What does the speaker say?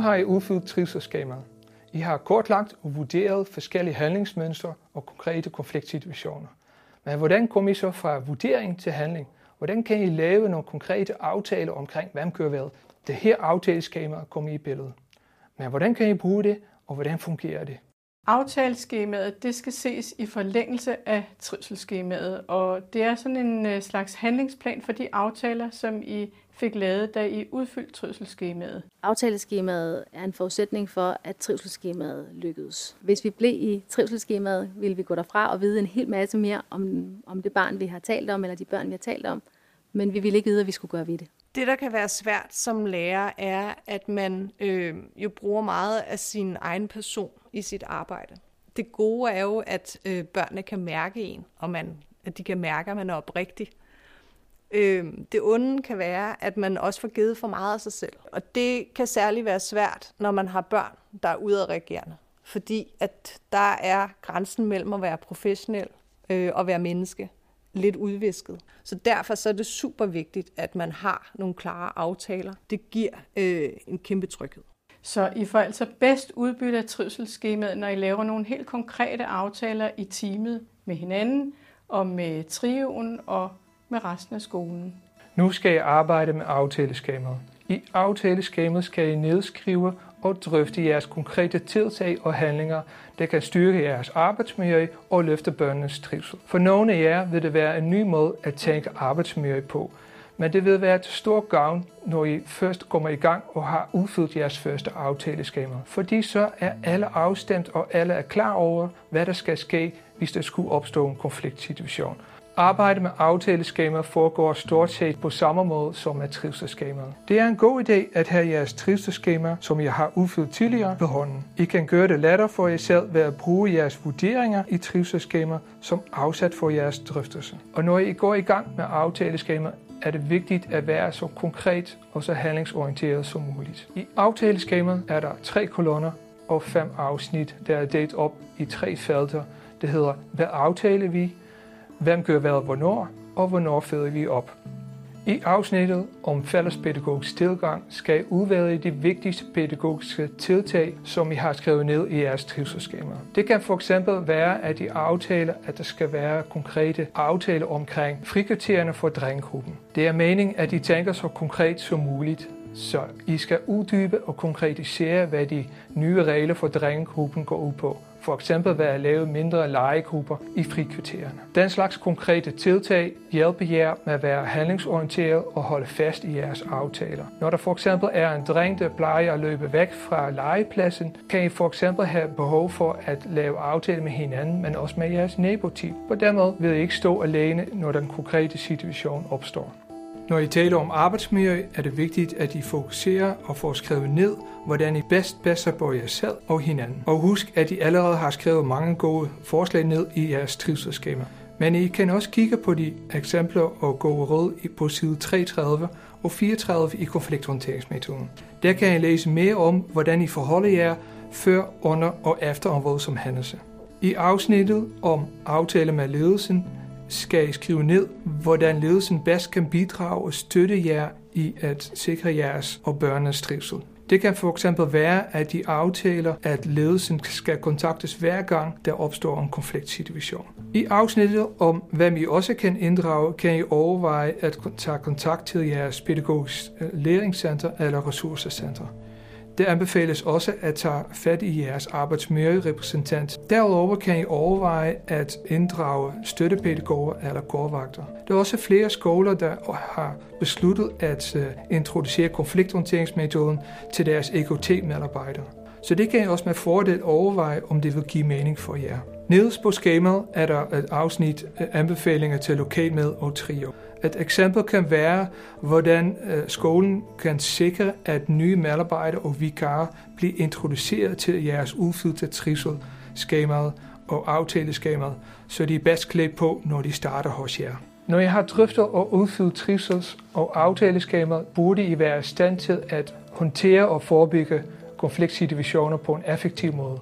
har I udfyldt trivselsskemaet. I har kortlagt og vurderet forskellige handlingsmønstre og konkrete konfliktsituationer. Men hvordan kommer I så fra vurdering til handling? Hvordan kan I lave nogle konkrete aftaler omkring, hvem kører hvad? Det her aftaleskema kommer i billedet. Men hvordan kan I bruge det, og hvordan fungerer det? Aftaleskemaet det skal ses i forlængelse af trivselsskemaet, og det er sådan en øh, slags handlingsplan for de aftaler, som I fik lavet, da I udfyldte trivselsskemaet. Aftaleskemaet er en forudsætning for, at trivselsskemaet lykkedes. Hvis vi blev i trivselsskemaet, ville vi gå derfra og vide en hel masse mere om, om det barn, vi har talt om, eller de børn, vi har talt om, men vi ville ikke vide, hvad vi skulle gøre ved det. Det, der kan være svært som lærer, er, at man øh, jo bruger meget af sin egen person i sit arbejde. Det gode er jo, at øh, børnene kan mærke en, og man, at de kan mærke, at man er oprigtig. Øh, det onde kan være, at man også får givet for meget af sig selv. Og det kan særligt være svært, når man har børn, der er udadreagerende. Fordi at der er grænsen mellem at være professionel øh, og være menneske lidt udvisket. Så derfor så er det super vigtigt, at man har nogle klare aftaler. Det giver øh, en kæmpe tryghed. Så I får altså bedst udbytte af trivselsskemaet, når I laver nogle helt konkrete aftaler i teamet med hinanden og med trioen og med resten af skolen. Nu skal I arbejde med aftaleskemaet. I aftaleskemaet skal I nedskrive og drøfte jeres konkrete tiltag og handlinger, der kan styrke jeres arbejdsmiljø og løfte børnenes trivsel. For nogle af jer vil det være en ny måde at tænke arbejdsmiljø på, men det vil være til stor gavn, når I først kommer i gang og har udfyldt jeres første aftaleskema. Fordi så er alle afstemt, og alle er klar over, hvad der skal ske, hvis der skulle opstå en konfliktsituation. Arbejde med aftaleskemaer foregår stort set på samme måde som med trivselsskemaet. Det er en god idé at have jeres trivselsskema, som jeg har udfyldt tidligere, på hånden. I kan gøre det lettere for jer selv ved at bruge jeres vurderinger i trivselsskemaer som afsat for jeres drøftelse. Og når I går i gang med aftaleskemaet, er det vigtigt at være så konkret og så handlingsorienteret som muligt. I aftaleskemaet er der tre kolonner og fem afsnit, der er delt op i tre felter. Det hedder, hvad aftaler vi, hvem gør hvad hvornår, og hvornår følger vi op. I afsnittet om fællespædagogisk tilgang skal I udvælge de vigtigste pædagogiske tiltag, som I har skrevet ned i jeres trivselsskema. Det kan for eksempel være, at I aftaler, at der skal være konkrete aftaler omkring frikvartererne for drengegruppen. Det er meningen, at I tænker så konkret som muligt, så I skal uddybe og konkretisere, hvad de nye regler for drengegruppen går ud på for eksempel ved at lave mindre legegrupper i frikvartererne. Den slags konkrete tiltag hjælper jer med at være handlingsorienteret og holde fast i jeres aftaler. Når der for eksempel er en dreng, der plejer at løbe væk fra legepladsen, kan I for eksempel have behov for at lave aftaler med hinanden, men også med jeres naboteam. På den måde vil I ikke stå alene, når den konkrete situation opstår. Når I taler om arbejdsmiljø, er det vigtigt, at I fokuserer og får skrevet ned, hvordan I bedst passer på jer selv og hinanden. Og husk, at I allerede har skrevet mange gode forslag ned i jeres trivselsskema. Men I kan også kigge på de eksempler og gode råd på side 33 og 34 i konflikthåndteringsmetoden. Der kan I læse mere om, hvordan I forholder jer før, under og efter en voldsom hændelse. I afsnittet om aftale med ledelsen skal I skrive ned, hvordan ledelsen bedst kan bidrage og støtte jer i at sikre jeres og børnenes trivsel. Det kan for eksempel være, at de aftaler, at ledelsen skal kontaktes hver gang, der opstår en konfliktsituation. I afsnittet om, hvem I også kan inddrage, kan I overveje at tage kontakt til jeres pædagogisk øh, læringscenter eller ressourcecenter. Det anbefales også at tage fat i jeres arbejdsmiljørepræsentant. Derudover kan I overveje at inddrage støttepædagoger eller gårdvagter. Der er også flere skoler, der har besluttet at øh, introducere konflikthåndteringsmetoden til deres EKT-medarbejdere. Så det kan I også med fordel overveje, om det vil give mening for jer. Nederst på skemaet er der et afsnit anbefalinger til lokalmed og trio. Et eksempel kan være, hvordan øh, skolen kan sikre, at nye medarbejdere og vikarer bliver introduceret til jeres udfyldte trivselskemaet og aftaleskemaet, så de er bedst klædt på, når de starter hos jer. Når I har drøftet og udfyldt trivsels- og aftaleskemaet, burde I være i stand til at håndtere og forebygge konfliktsituationer på en effektiv måde.